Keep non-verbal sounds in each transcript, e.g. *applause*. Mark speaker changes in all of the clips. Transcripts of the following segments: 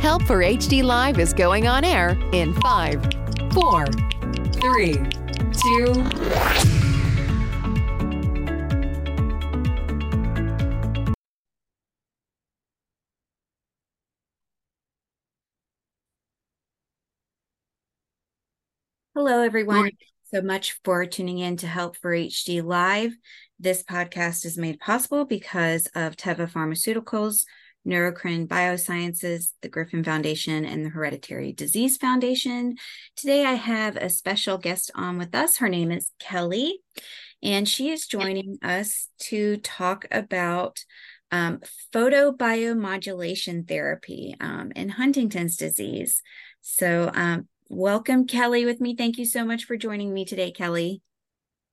Speaker 1: Help for HD Live is going on air in five, four, three, two.
Speaker 2: Hello, everyone. So much for tuning in to Help for HD Live. This podcast is made possible because of Teva Pharmaceuticals Neurocrine Biosciences, the Griffin Foundation, and the Hereditary Disease Foundation. Today, I have a special guest on with us. Her name is Kelly, and she is joining us to talk about um, photobiomodulation therapy um, in Huntington's disease. So, um, welcome, Kelly, with me. Thank you so much for joining me today, Kelly.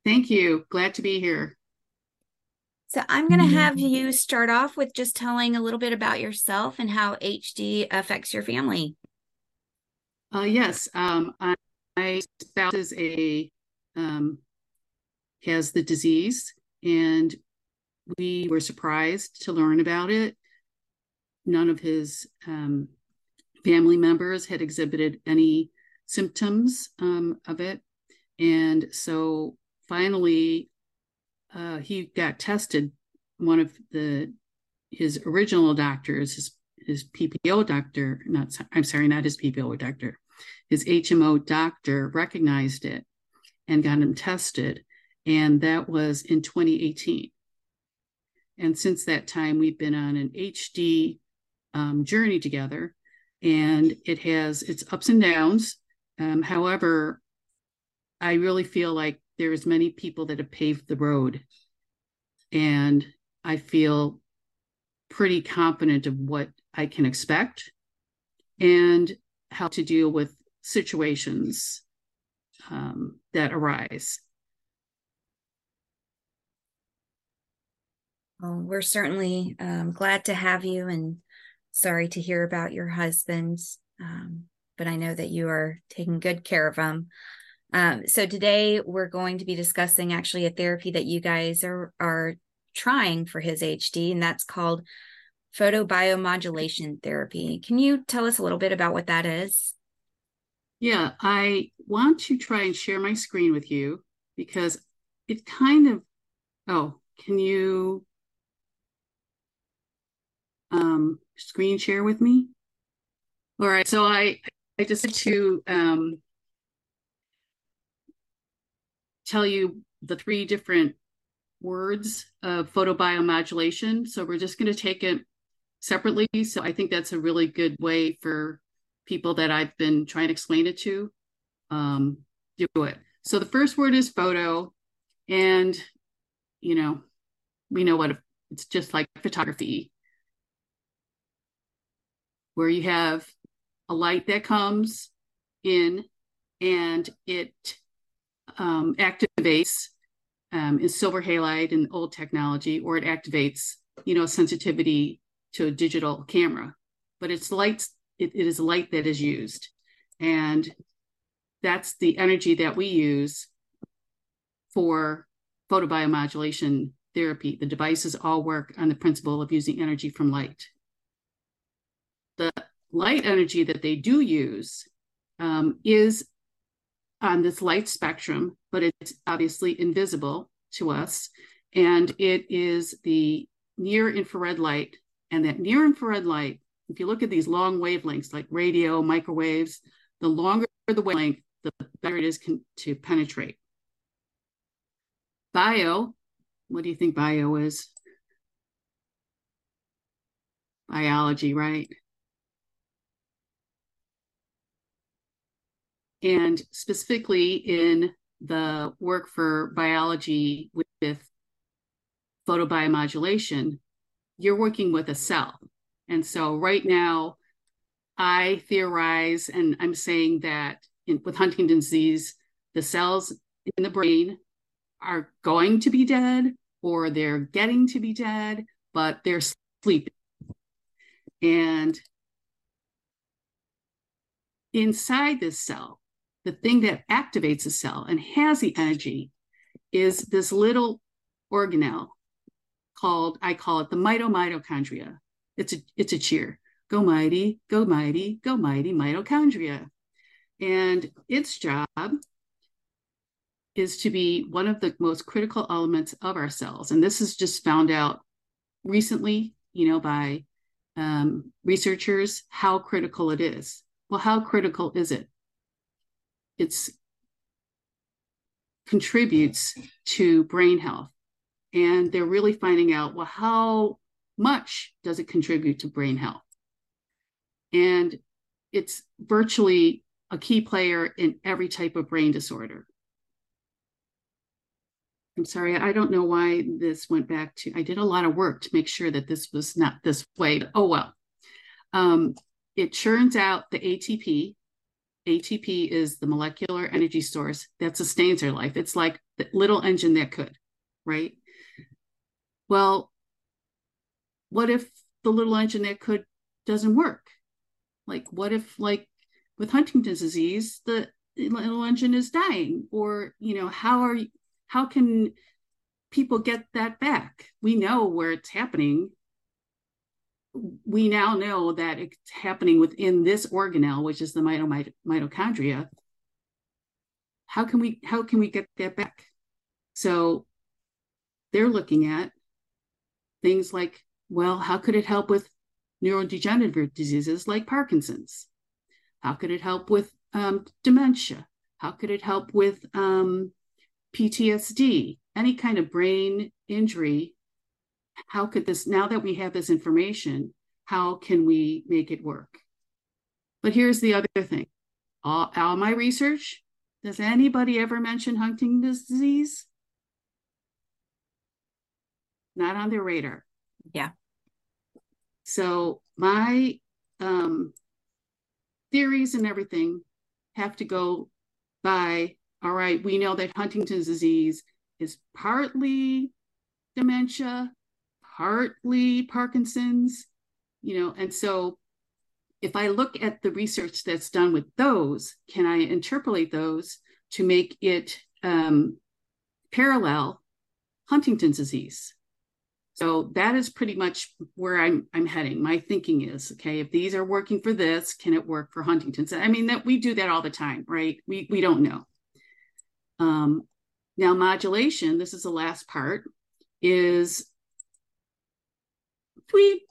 Speaker 3: Thank you. Glad to be here.
Speaker 2: So I'm going to have mm-hmm. you start off with just telling a little bit about yourself and how HD affects your family.
Speaker 3: Uh, yes, um, I, my spouse is a um, has the disease, and we were surprised to learn about it. None of his um, family members had exhibited any symptoms um, of it, and so finally uh, he got tested. One of the his original doctors, his his PPO doctor, not I'm sorry, not his PPO doctor, his HMO doctor recognized it and got him tested, and that was in 2018. And since that time, we've been on an HD um, journey together, and it has its ups and downs. Um, however, I really feel like there's many people that have paved the road. And i feel pretty confident of what i can expect and how to deal with situations um, that arise.
Speaker 2: Well we're certainly um, glad to have you and sorry to hear about your husband um, but i know that you are taking good care of him um, so today we're going to be discussing actually a therapy that you guys are are trying for his HD, and that's called photobiomodulation therapy. Can you tell us a little bit about what that is?
Speaker 3: Yeah, I want to try and share my screen with you because it kind of oh, can you um screen share with me? All right, so I I just to um tell you the three different words of photobiomodulation. So we're just going to take it separately. So I think that's a really good way for people that I've been trying to explain it to um, do it. So the first word is photo, and you know, we know what it's just like photography, where you have a light that comes in and it um, activates um, is silver halide and old technology, or it activates, you know, sensitivity to a digital camera. But it's light, it, it is light that is used. And that's the energy that we use for photobiomodulation therapy. The devices all work on the principle of using energy from light. The light energy that they do use um, is on this light spectrum, but it's obviously invisible to us. And it is the near infrared light. And that near infrared light, if you look at these long wavelengths like radio, microwaves, the longer the wavelength, the better it is to penetrate. Bio, what do you think bio is? Biology, right? And specifically in the work for biology with, with photobiomodulation, you're working with a cell. And so right now, I theorize, and I'm saying that in, with Huntington's disease, the cells in the brain are going to be dead or they're getting to be dead, but they're sleeping. And inside this cell, the thing that activates a cell and has the energy is this little organelle called, I call it the mitomitochondria. It's a, it's a cheer. Go mighty, go mighty, go mighty mitochondria. And its job is to be one of the most critical elements of our cells. And this is just found out recently, you know, by um, researchers how critical it is. Well, how critical is it? It's contributes to brain health. And they're really finding out, well, how much does it contribute to brain health? And it's virtually a key player in every type of brain disorder. I'm sorry, I don't know why this went back to, I did a lot of work to make sure that this was not this way. oh, well. Um, it churns out the ATP. ATP is the molecular energy source that sustains our life. It's like the little engine that could, right? Well, what if the little engine that could doesn't work? Like, what if, like, with Huntington's disease, the little engine is dying? Or, you know, how are how can people get that back? We know where it's happening. We now know that it's happening within this organelle, which is the mitochondria. How can we how can we get that back? So they're looking at things like, well, how could it help with neurodegenerative diseases like Parkinson's? How could it help with um, dementia? How could it help with um, PTSD, any kind of brain injury, how could this, now that we have this information, how can we make it work? But here's the other thing all, all my research, does anybody ever mention Huntington's disease? Not on their radar.
Speaker 2: Yeah.
Speaker 3: So my um, theories and everything have to go by all right, we know that Huntington's disease is partly dementia, partly Parkinson's, you know, and so if I look at the research that's done with those, can I interpolate those to make it um, parallel Huntington's disease? So that is pretty much where I'm I'm heading. My thinking is, okay, if these are working for this, can it work for Huntington's? I mean that we do that all the time, right? We we don't know. Um, now, modulation, this is the last part, is tweet,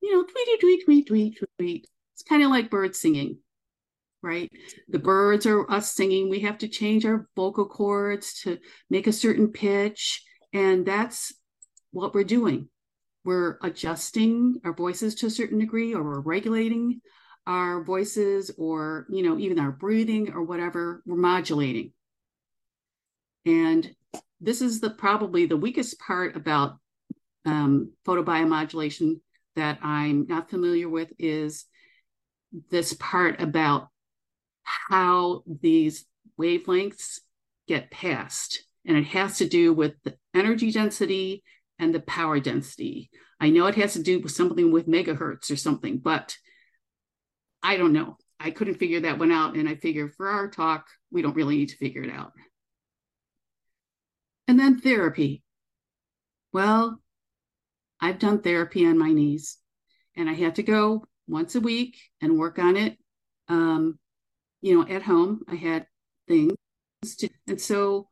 Speaker 3: you know, tweet, tweet, tweet, tweet, tweet. It's kind of like birds singing, right? The birds are us singing. We have to change our vocal cords to make a certain pitch. And that's what we're doing. We're adjusting our voices to a certain degree, or we're regulating our voices, or, you know, even our breathing or whatever. We're modulating. And this is the probably the weakest part about um, photobiomodulation that I'm not familiar with is this part about how these wavelengths get passed. And it has to do with the energy density and the power density. I know it has to do with something with megahertz or something, but I don't know. I couldn't figure that one out. And I figure for our talk, we don't really need to figure it out. And then therapy. Well, I've done therapy on my knees and I had to go once a week and work on it. Um, you know, at home, I had things to, and so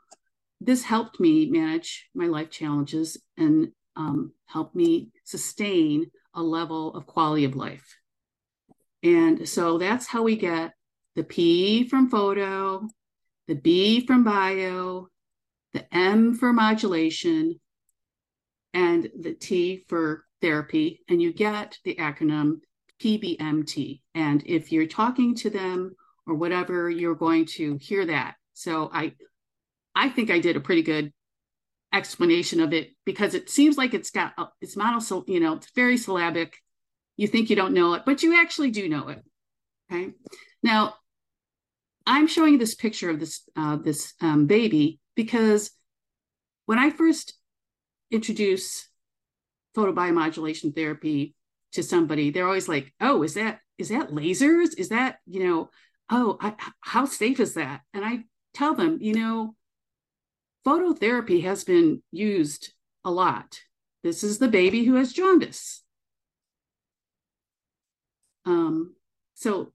Speaker 3: this helped me manage my life challenges and um, helped me sustain a level of quality of life. And so that's how we get the P from photo, the B from bio, the M for modulation, and the T for therapy, and you get the acronym PBMT. And if you're talking to them or whatever, you're going to hear that. So I I think I did a pretty good explanation of it because it seems like it's got it's mono, you know, it's very syllabic. You think you don't know it, but you actually do know it. Okay. Now, I'm showing this picture of this uh, this um, baby because when I first introduce photobiomodulation therapy to somebody, they're always like, "Oh, is that is that lasers? Is that you know? Oh, I, how safe is that?" And I tell them, you know, phototherapy has been used a lot. This is the baby who has jaundice. Um, so,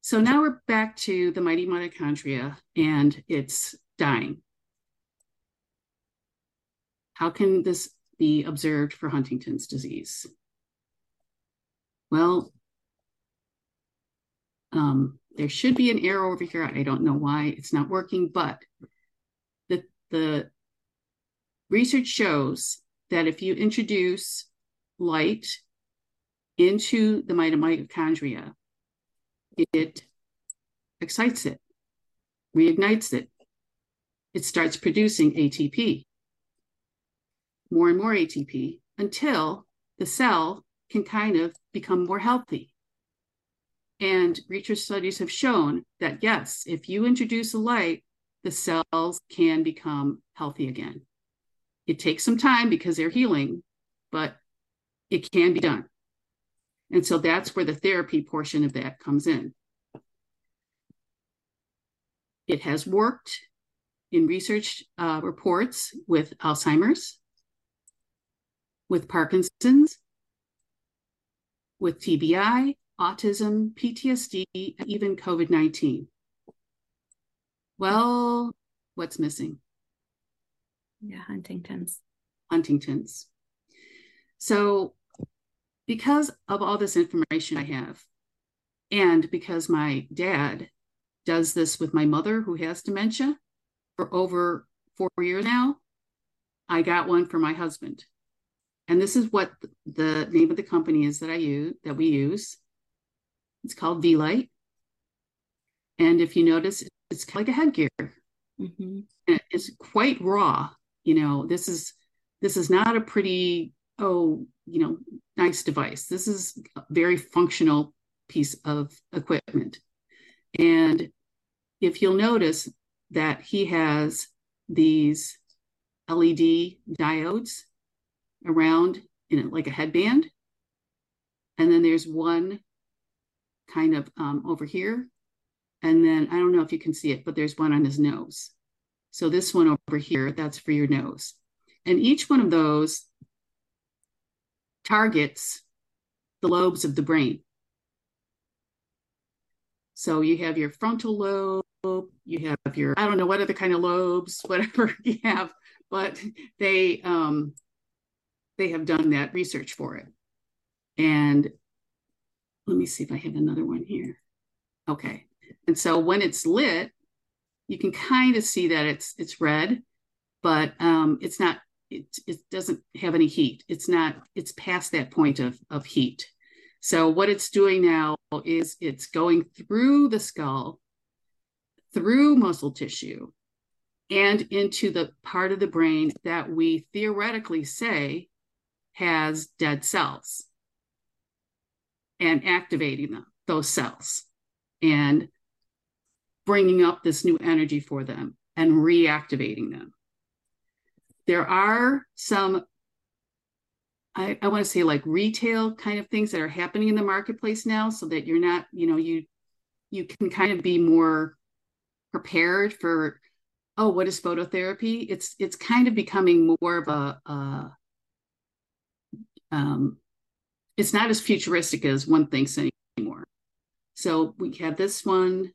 Speaker 3: so now we're back to the mighty mitochondria and it's dying. How can this be observed for Huntington's disease? Well, um, there should be an arrow over here. I don't know why it's not working, but the, the research shows that if you introduce light into the mitochondria, it excites it, reignites it. It starts producing ATP, more and more ATP, until the cell can kind of become more healthy. And research studies have shown that yes, if you introduce a light, the cells can become healthy again. It takes some time because they're healing, but it can be done. And so that's where the therapy portion of that comes in. It has worked in research uh, reports with Alzheimer's, with Parkinson's, with TBI, autism, PTSD, and even COVID 19. Well, what's missing?
Speaker 2: Yeah, Huntington's.
Speaker 3: Huntington's. So, because of all this information I have, and because my dad does this with my mother who has dementia for over four years now, I got one for my husband. And this is what the name of the company is that I use that we use. It's called Vielight. And if you notice, it's kind of like a headgear. Mm-hmm. And it's quite raw you know this is this is not a pretty oh you know nice device this is a very functional piece of equipment and if you'll notice that he has these led diodes around in it like a headband and then there's one kind of um, over here and then i don't know if you can see it but there's one on his nose so this one over here, that's for your nose. And each one of those targets the lobes of the brain. So you have your frontal lobe, you have your, I don't know what other kind of lobes, *laughs* whatever you have, but they um, they have done that research for it. And let me see if I have another one here. Okay. And so when it's lit, you can kind of see that it's it's red, but um, it's not. It, it doesn't have any heat. It's not. It's past that point of of heat. So what it's doing now is it's going through the skull, through muscle tissue, and into the part of the brain that we theoretically say has dead cells and activating them, those cells. And bringing up this new energy for them and reactivating them. There are some, I, I want to say like retail kind of things that are happening in the marketplace now so that you're not, you know, you you can kind of be more prepared for oh what is phototherapy it's it's kind of becoming more of a, a um, it's not as futuristic as one thinks anymore so we have this one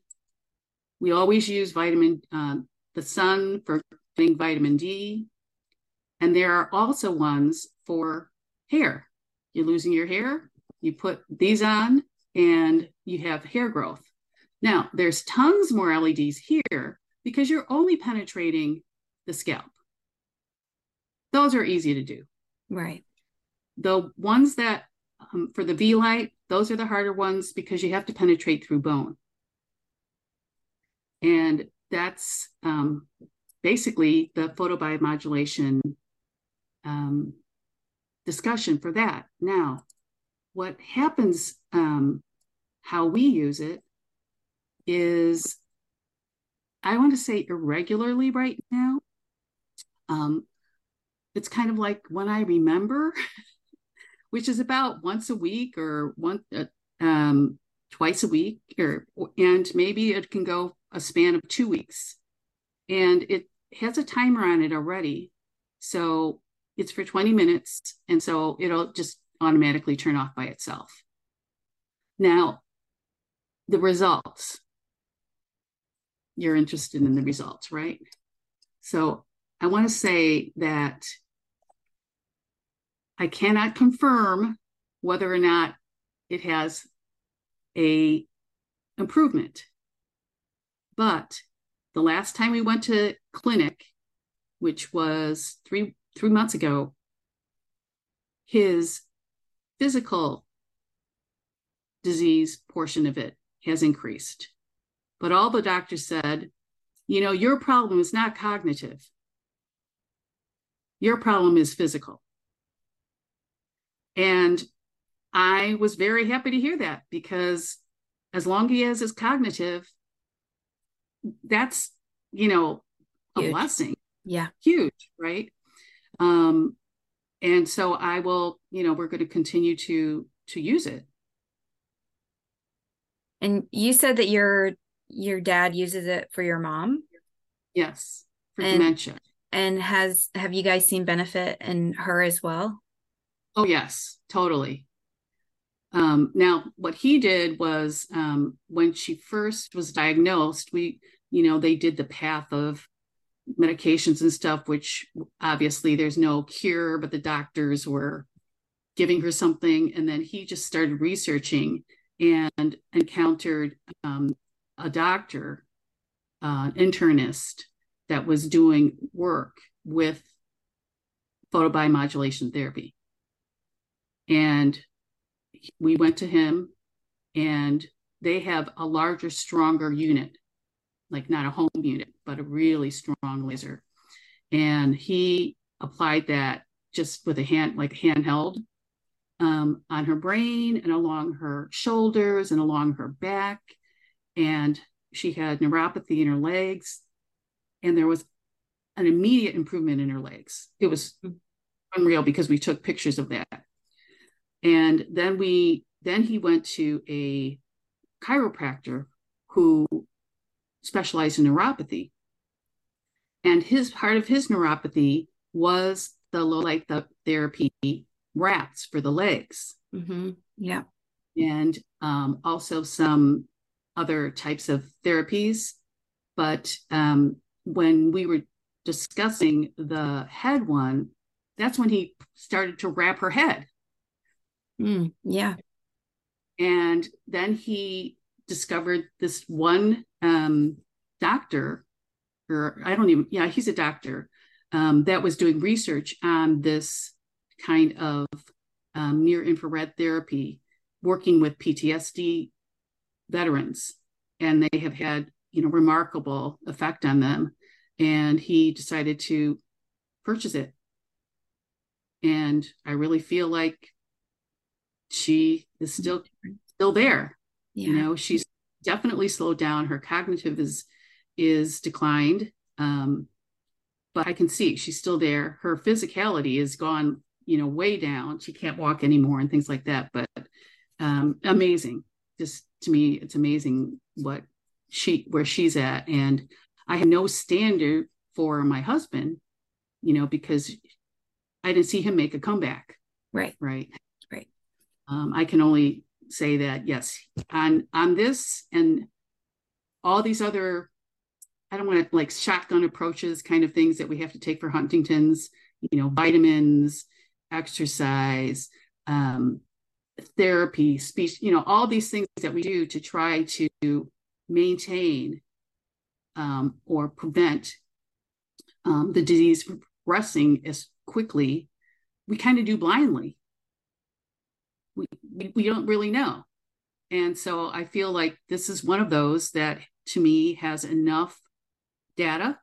Speaker 3: we always use vitamin, uh, the sun for getting vitamin D. And there are also ones for hair. You're losing your hair, you put these on, and you have hair growth. Now, there's tons more LEDs here because you're only penetrating the scalp. Those are easy to do.
Speaker 2: Right.
Speaker 3: The ones that um, for the Vielight, those are the harder ones because you have to penetrate through bone. And that's um, basically the photobiomodulation um, discussion for that. Now, what happens um, how we use it is I want to say irregularly right now. Um, it's kind of like when I remember, *laughs* which is about once a week or one uh, um, twice a week, or and maybe it can go a span of two weeks, and it has a timer on it already. So it's for 20 minutes, and so it'll just automatically turn off by itself. Now, the results. You're interested in the results, right? So I want to say that I cannot confirm whether or not it has a improvement. But the last time we went to clinic, which was three three months ago, his physical disease portion of it has increased. But all the doctors said, you know, your problem is not cognitive. Your problem is physical. And I was very happy to hear that because as long as it's cognitive, that's, you know, a huge. blessing.
Speaker 2: Yeah.
Speaker 3: Huge, right? Um, and so I will, you know, we're going to continue to to use it.
Speaker 2: And you said that your your dad uses it for your mom?
Speaker 3: Yes, for and, dementia.
Speaker 2: And has have you guys seen benefit in her as well?
Speaker 3: Oh yes, totally. Um, now, what he did was um, when she first was diagnosed, we, you know, they did the path of medications and stuff, which obviously there's no cure, but the doctors were giving her something. And then he just started researching and encountered um, a doctor, uh, internist, that was doing work with photobiomodulation therapy. And we went to him, and they have a larger, stronger unit, like not a home unit, but a really strong laser. And he applied that just with a hand, like handheld, um, on her brain and along her shoulders and along her back. And she had neuropathy in her legs. And there was an immediate improvement in her legs. It was unreal because we took pictures of that. And then we then he went to a chiropractor who specialized in neuropathy. And his part of his neuropathy was the low light therapy wraps for the legs.
Speaker 2: Mm-hmm. Yeah.
Speaker 3: And um, also some other types of therapies. But um, when we were discussing the head one, that's when he started to wrap her head.
Speaker 2: Mm, yeah.
Speaker 3: And then he discovered this one um, doctor, or I don't even, yeah, he's a doctor um, that was doing research on this kind of um, near infrared therapy working with PTSD veterans. And they have had, you know, remarkable effect on them. And he decided to purchase it. And I really feel like she is still still there. Yeah. You know, she's definitely slowed down. Her cognitive is is declined. Um, but I can see she's still there. Her physicality is gone you know way down she can't walk anymore and things like that but um amazing just to me it's amazing what she where she's at and i have no standard for my husband you know because i didn't see him make a comeback
Speaker 2: right
Speaker 3: right
Speaker 2: right
Speaker 3: um, i can only say that yes on on this and all these other i don't want to like shotgun approaches kind of things that we have to take for huntington's you know vitamins exercise, um, therapy, speech, you know, all these things that we do to try to maintain um, or prevent um, the disease progressing as quickly, we kind of do blindly. We, don't really know. And so I feel like this is one of those that to me has enough data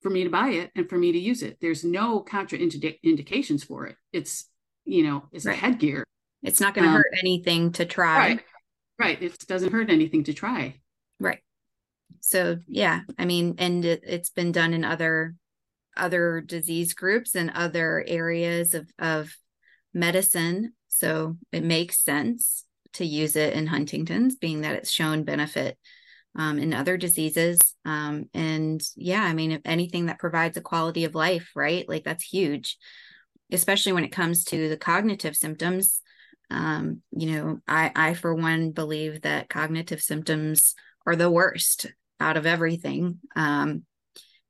Speaker 3: for me to buy it and for me to use it. There's no contraindications for it. It's, you know, it's right. a headgear.
Speaker 2: It's not going to um, hurt anything to try.
Speaker 3: Right. Right. It doesn't hurt anything to try.
Speaker 2: Right. So yeah, I mean, and it, it's been done in other other disease groups and other areas of of medicine. So it makes sense to use it in Huntington's, being that it's shown benefit um, in other diseases. Um, and yeah, I mean, if anything that provides a quality of life, right? Like that's huge, especially when it comes to the cognitive symptoms. Um, you know, I, I for one believe that cognitive symptoms are the worst out of everything. Um,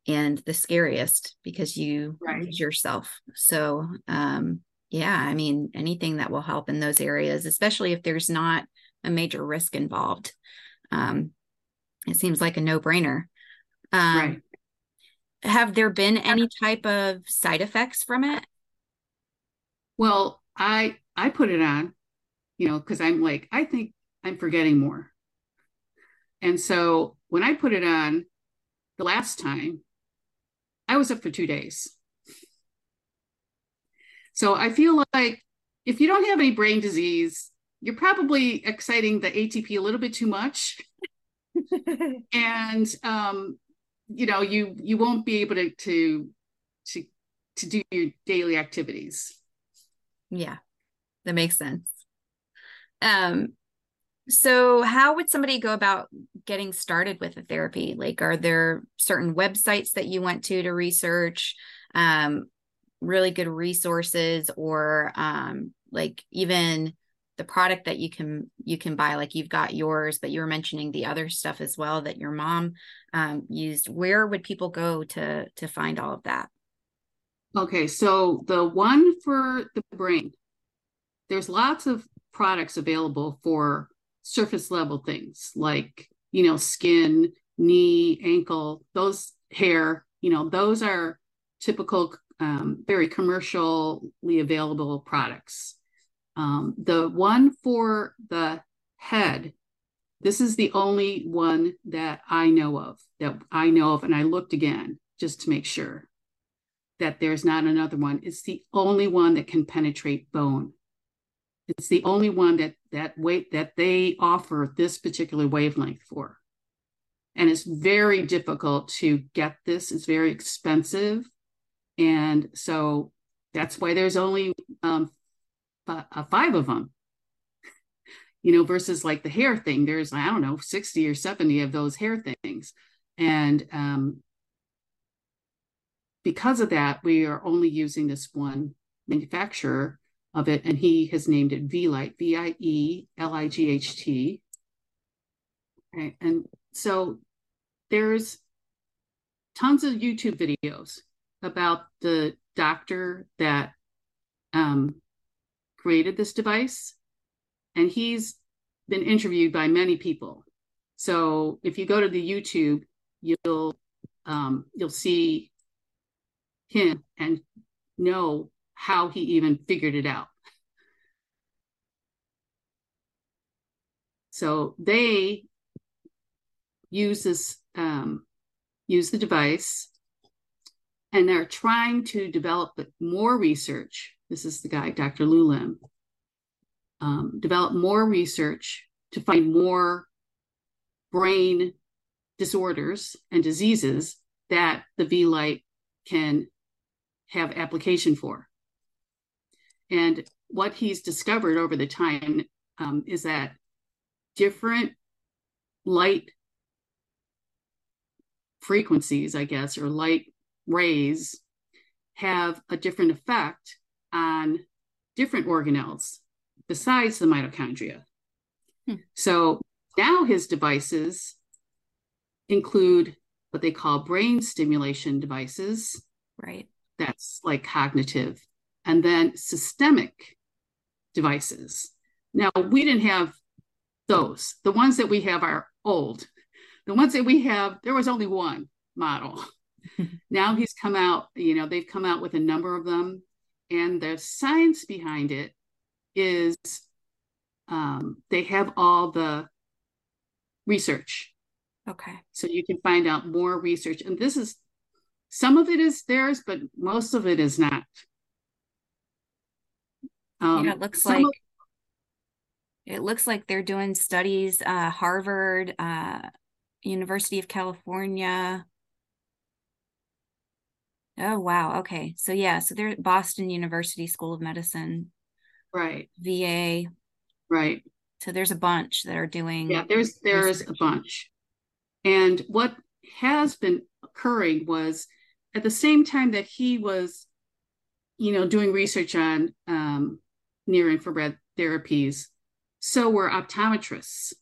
Speaker 2: and the scariest because you right. lose yourself. So, um, yeah, I mean, anything that will help in those areas, especially if there's not a major risk involved. Um, it seems like a no brainer. Um, right. Have there been any type of side effects from it?
Speaker 3: Well, I I put it on, you know, because I'm like I think I'm forgetting more, and so when I put it on the last time, I was up for two days. So I feel like if you don't have any brain disease, you're probably exciting the ATP a little bit too much. *laughs* and um, you know, you you won't be able to to to to do your daily activities.
Speaker 2: Yeah. That makes sense. Um so how would somebody go about getting started with a therapy? Like are there certain websites that you went to to research? Um really good resources or um, like even the product that you can you can buy like you've got yours but you were mentioning the other stuff as well that your mom um, used. Where would people go to to find all of that?
Speaker 3: Okay so the one for the brain there's lots of products available for surface level things like you know skin knee ankle those hair you know those are typical um, very commercially available products. Um, the one for the head, this is the only one that I know of, that I know of, and I looked again just to make sure that there's not another one. It's the only one that can penetrate bone. It's the only one that that weight that they offer this particular wavelength for. And it's very difficult to get this. It's very expensive. And so that's why there's only um, uh, five of them, *laughs* you know, versus like the hair thing. There's, I don't know, 60 or 70 of those hair things. And um, because of that, we are only using this one manufacturer of it, and he has named it Vielight, V I E L I G H T. Okay. And so there's tons of YouTube videos about the doctor that um, created this device, and he's been interviewed by many people. So if you go to the YouTube, you'll um, you'll see him and know how he even figured it out. So they use this um, use the device and they're trying to develop more research. This is the guy, Dr. Lew Lim. Um, develop more research to find more brain disorders and diseases that the Vielight can have application for. And what he's discovered over the time um, is that different light frequencies, I guess, or light rays have a different effect on different organelles besides the mitochondria. Hmm. So now his devices include what they call brain stimulation devices.
Speaker 2: Right.
Speaker 3: That's like cognitive. And then systemic devices. Now, we didn't have those. The ones that we have are old. The ones that we have, there was only one model. *laughs* now he's come out, you know, they've come out with a number of them. And the science behind it is um, they have all the research.
Speaker 2: Okay.
Speaker 3: So you can find out more research. And this is some of it is theirs, but most of it is not.
Speaker 2: Um, yeah, it looks like of, it looks like they're doing studies, uh, Harvard, uh, University of California. Oh, wow. Okay. So, yeah. So they're Boston University School of Medicine.
Speaker 3: Right.
Speaker 2: VA.
Speaker 3: Right.
Speaker 2: So there's a bunch that are doing.
Speaker 3: Yeah, there's there's research. a bunch. And what has been occurring was at the same time that he was, you know, doing research on um, near infrared therapies, so were optometrists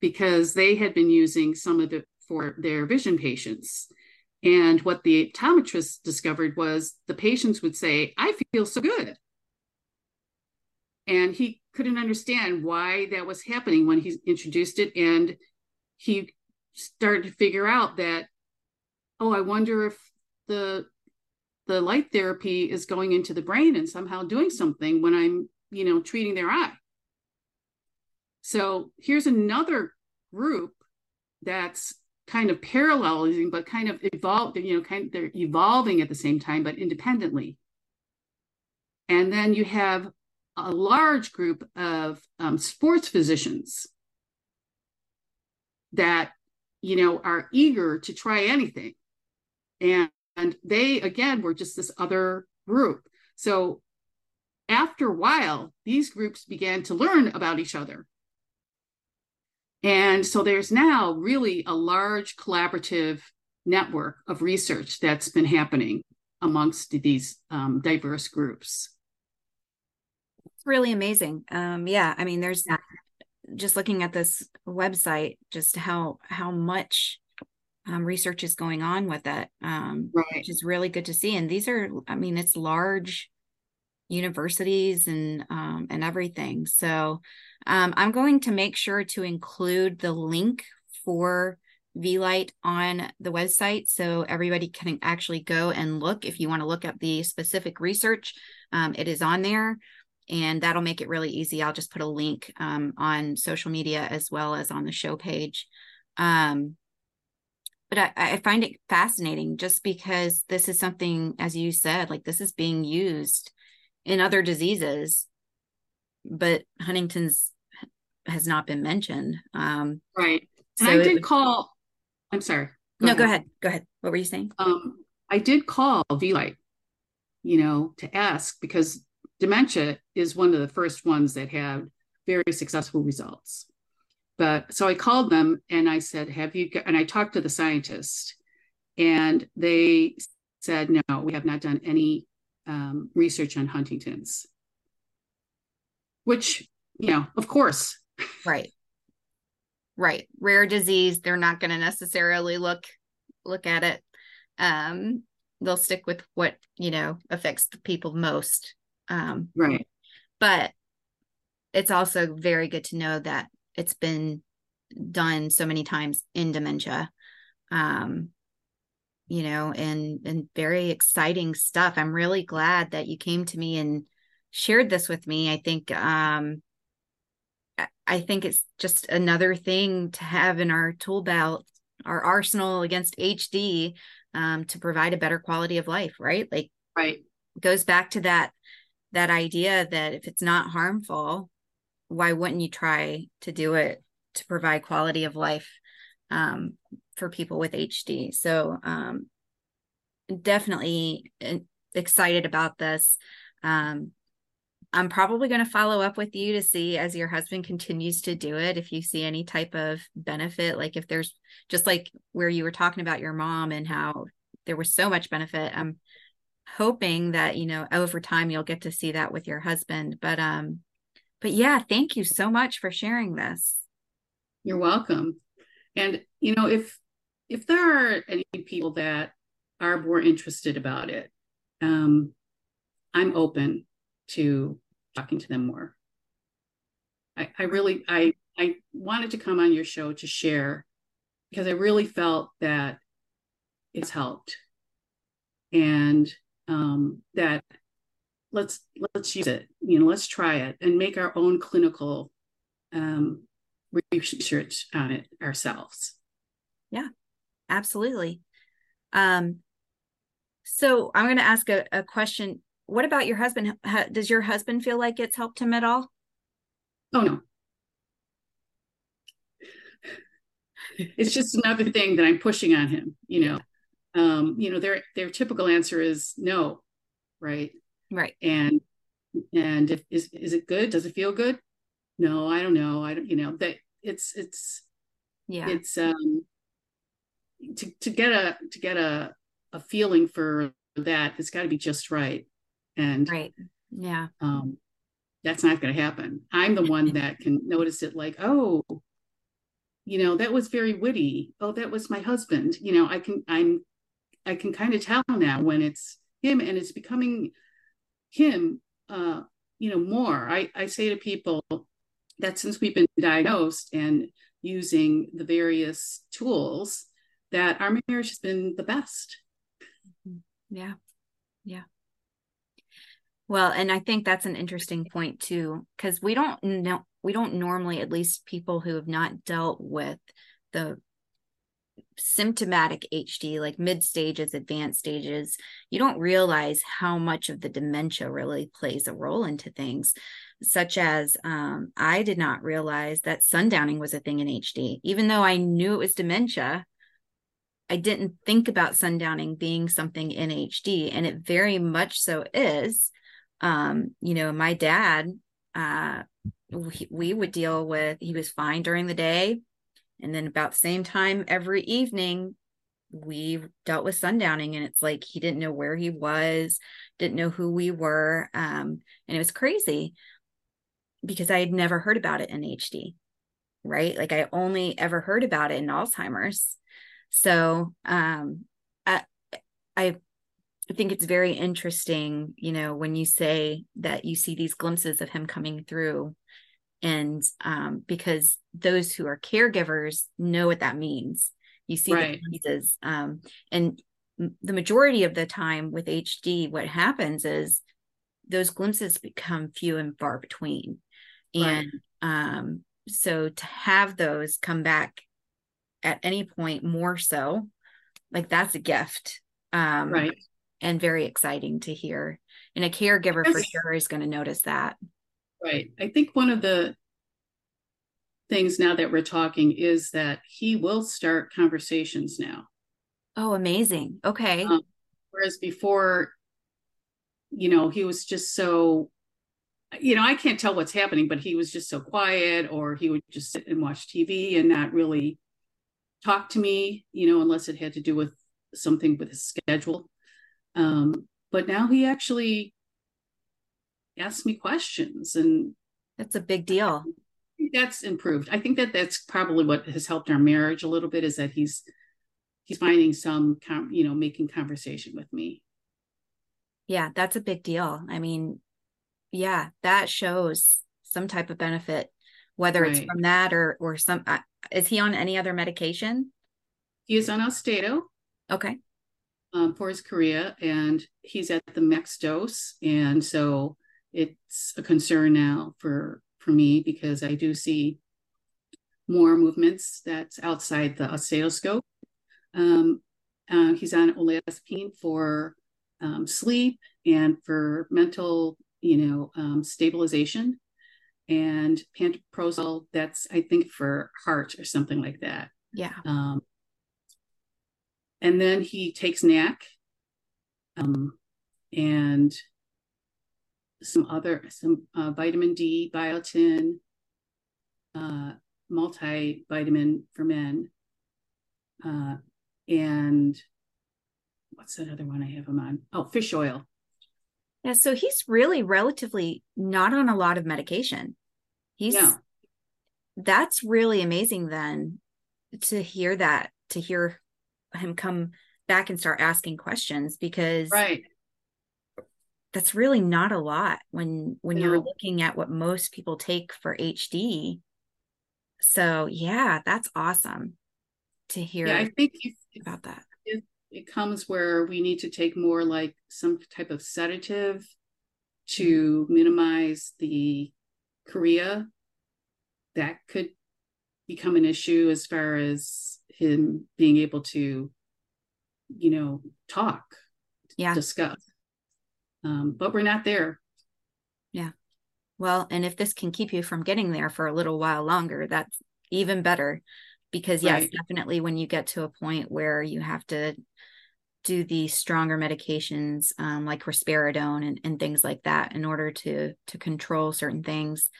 Speaker 3: because they had been using some of it for their vision patients. And what the optometrist discovered was the patients would say, I feel so good. And he couldn't understand why that was happening when he introduced it. And he started to figure out that, oh, I wonder if the the light therapy is going into the brain and somehow doing something when I'm, you know, treating their eye. So here's another group that's kind of paralleling, but kind of evolved, you know, kind of they're evolving at the same time, but independently. And then you have a large group of um, sports physicians that, you know, are eager to try anything. And, and they, again, were just this other group. So after a while, these groups began to learn about each other and so there's now really a large collaborative network of research that's been happening amongst these um, diverse groups.
Speaker 2: It's really amazing. Um, yeah, I mean, there's just looking at this website, just how how much um, research is going on with it, um, right. which is really good to see. And these are, I mean, it's large universities and um, and everything. So um, I'm going to make sure to include the link for Vielight on the website so everybody can actually go and look. If you want to look at the specific research, um, it is on there and that'll make it really easy. I'll just put a link um, on social media as well as on the show page. Um, but I, I, find it fascinating just because this is something, as you said, like this is being used in other diseases, but Huntington's has not been mentioned. Um,
Speaker 3: right. And so I did call. I'm sorry.
Speaker 2: Go no, ahead. go ahead. Go ahead. What were you saying?
Speaker 3: Um, I did call Vielight, you know, to ask because dementia is one of the first ones that had very successful results. But so I called them and I said, "Have you?" Got, and I talked to the scientist, and they said, "No, we have not done any um, research on Huntington's." Which, you know, of course,
Speaker 2: right. Right. Rare disease. They're not going to necessarily look look at it. Um they'll stick with what you know affects the people most. Um
Speaker 3: right.
Speaker 2: but it's also very good to know that it's been done so many times in dementia. Um you know and and very exciting stuff. I'm really glad that you came to me and shared this with me. I think um I think it's just another thing to have in our tool belt, our arsenal against HD um, to provide a better quality of life, right? Like,
Speaker 3: right,
Speaker 2: goes back to that that idea that if it's not harmful, why wouldn't you try to do it to provide quality of life um, for people with HD? So, um, definitely uh, excited about this. Um, I'm probably going to follow up with you to see as your husband continues to do it if you see any type of benefit like if there's just like where you were talking about your mom and how there was so much benefit I'm hoping that you know over time you'll get to see that with your husband but um but yeah thank you so much for sharing this
Speaker 3: you're welcome and you know if if there are any people that are more interested about it um i'm open to talking to them more. I, I really I I wanted to come on your show to share because I really felt that it's helped. And um, that let's let's use it you know let's try it and make our own clinical um, research on it ourselves.
Speaker 2: Yeah absolutely um, so i'm going to ask a, a question what about your husband? Does your husband feel like it's helped him at all?
Speaker 3: Oh no. it's just another thing that I'm pushing on him, you know. Um, you know, their their typical answer is no, right?
Speaker 2: Right.
Speaker 3: And and if is is it good? Does it feel good? No, I don't know. I don't, you know, that it's it's
Speaker 2: yeah.
Speaker 3: It's um to to get a to get a a feeling for that, it's got to be just right. And
Speaker 2: right. Yeah.
Speaker 3: Um that's not going to happen. I'm the one that can notice it like, oh, you know, that was very witty. Oh, that was my husband. You know, I can I'm I can kind of tell now when it's him and it's becoming him uh, you know, more. I, I say to people that since we've been diagnosed and using the various tools, that our marriage has been the best.
Speaker 2: Yeah. Yeah. Well, and I think that's an interesting point too, because we don't know, we don't normally, at least people who have not dealt with the symptomatic HD, like mid stages, advanced stages, you don't realize how much of the dementia really plays a role into things, such as um, I did not realize that sundowning was a thing in HD. Even though I knew it was dementia, I didn't think about sundowning being something in HD, and it very much so is um, you know, my dad, uh, we, we would deal with, he was fine during the day. And then about the same time every evening, we dealt with sundowning and it's like he didn't know where he was, didn't know who we were. Um, and it was crazy because I had never heard about it in HD, right? Like I only ever heard about it in Alzheimer's. So um, I, I think it's very interesting, you know, when you say that you see these glimpses of him coming through. And um, because those who are caregivers know what that means. You see right. the pieces. Um, and the majority of the time with HD, what happens is those glimpses become few and far between. And right. um, so to have those come back at any point more so, like that's a gift. Um,
Speaker 3: right
Speaker 2: and very exciting to hear. And a caregiver for sure is going to notice that.
Speaker 3: Right. I think one of the things now that we're talking is that he will start conversations now.
Speaker 2: Oh, amazing. Okay. Um,
Speaker 3: whereas before, you know, he was just so, you know, I can't tell what's happening, but he was just so quiet, or he would just sit and watch TV and not really talk to me, you know, unless it had to do with something with his schedule. Um, but now he actually asks me questions and
Speaker 2: that's a big deal.
Speaker 3: That's improved. I think that that's probably what has helped our marriage a little bit is that he's he's finding some you know making conversation with me.
Speaker 2: Yeah that's a big deal. I mean yeah that shows some type of benefit whether right. it's from that or or some uh, is he on any other medication
Speaker 3: he is on Austedo
Speaker 2: okay
Speaker 3: um, for his chorea, and he's at the max dose, and so it's a concern now for for me because I do see more movements that's outside the oscilloscope. Um, uh, he's on olanzapine for um, sleep and for mental, you know, um, stabilization, and pantoprazole. That's I think for heart or something like that.
Speaker 2: Yeah.
Speaker 3: Um, and then he takes NAC um, and some other some uh, vitamin D, biotin, uh, multivitamin for men, uh, and what's that other one I have him on? Oh, fish oil.
Speaker 2: Yeah, so he's really relatively not on a lot of medication. He's yeah. that's really amazing then to hear that, to hear him come back and start asking questions because
Speaker 3: right
Speaker 2: that's really not a lot when when no. you're looking at what most people take for HD. So yeah, that's awesome to hear.
Speaker 3: Yeah, I think if,
Speaker 2: about that.
Speaker 3: If it comes where we need to take more like some type of sedative to mm-hmm. minimize the chorea, that could become an issue as far as him being able to, you know, talk,
Speaker 2: yeah,
Speaker 3: discuss. Um, but we're not there.
Speaker 2: Yeah. Well, and if this can keep you from getting there for a little while longer, that's even better. Because, yes, right. definitely when you get to a point where you have to do the stronger medications um, like risperidone and, and things like that in order to to control certain things,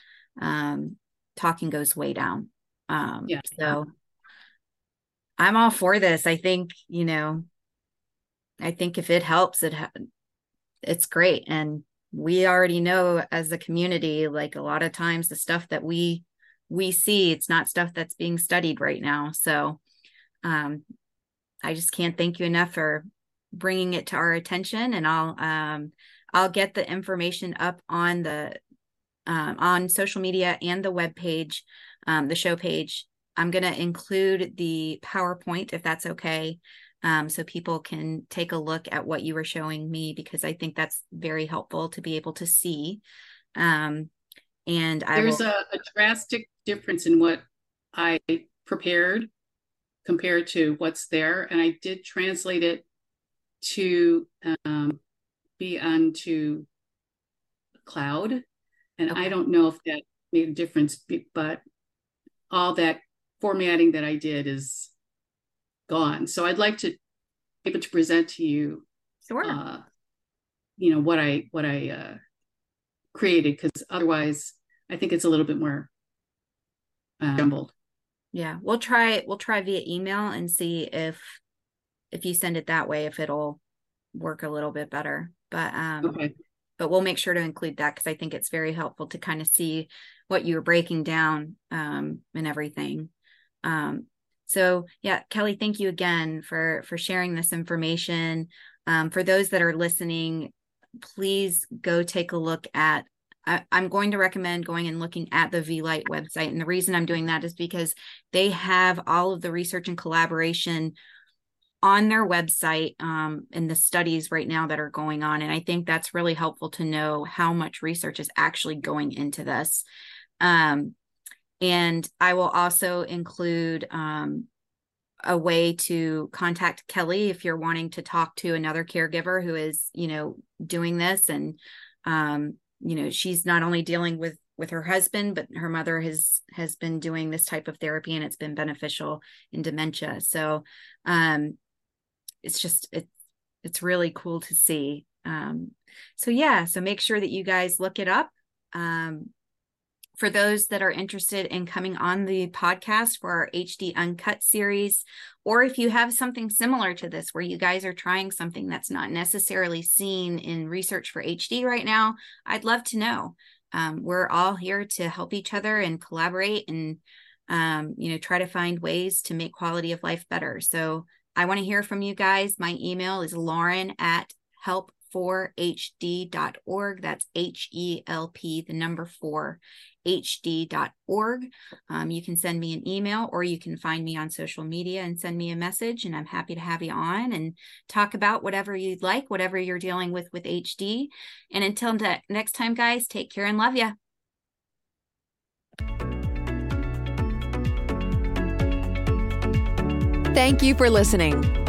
Speaker 2: um, talking goes way down. Um, yeah. So I'm all for this. I think, you know, I think if it helps, it ha- it's great. And we already know as a community, like a lot of times the stuff that we we see, it's not stuff that's being studied right now. So um, I just can't thank you enough for bringing it to our attention. And I'll um, I'll get the information up on the um, on social media and the web page, um, the show page I'm going to include the PowerPoint if that's okay. Um, so people can take a look at what you were showing me because I think that's very helpful to be able to see. Um, and I
Speaker 3: there's will... a, a drastic difference in what I prepared compared to what's there, and I did translate it to um, be onto cloud, and okay. I don't know if that made a difference, but all that formatting that I did is gone. So I'd like to be able to present to you,
Speaker 2: sure. Uh,
Speaker 3: you know what I what I uh, created because otherwise I think it's a little bit more uh, jumbled.
Speaker 2: Yeah, we'll try we'll try via email and see if if you send it that way if it'll work a little bit better. But um okay. but we'll make sure to include that because I think it's very helpful to kind of see what you're breaking down um and everything. Um, so yeah, Kelly, thank you again for for sharing this information. Um, for those that are listening, please go take a look at. I, I'm going to recommend going and looking at the Vielight website, and the reason I'm doing that is because they have all of the research and collaboration on their website um, and the studies right now that are going on. And I think that's really helpful to know how much research is actually going into this. Um, and I will also include um, a way to contact Kelly if you're wanting to talk to another caregiver who is, you know, doing this. And, um, you know, she's not only dealing with with her husband, but her mother has has been doing this type of therapy and it's been beneficial in dementia. So um, it's just it's it's really cool to see. Um, so yeah, so make sure that you guys look it up. Um, for those that are interested in coming on the podcast for our HD Uncut series, or if you have something similar to this where you guys are trying something that's not necessarily seen in research for HD right now, I'd love to know. Um, we're all here to help each other and collaborate and um, you know try to find ways to make quality of life better. So I want to hear from you guys. My email is lauren at help for hd.org. That's H E L P, the number four, hd.org. Um, you can send me an email or you can find me on social media and send me a message. And I'm happy to have you on and talk about whatever you'd like, whatever you're dealing with with HD. And until ne- next time, guys, take care and love you.
Speaker 1: Thank you for listening.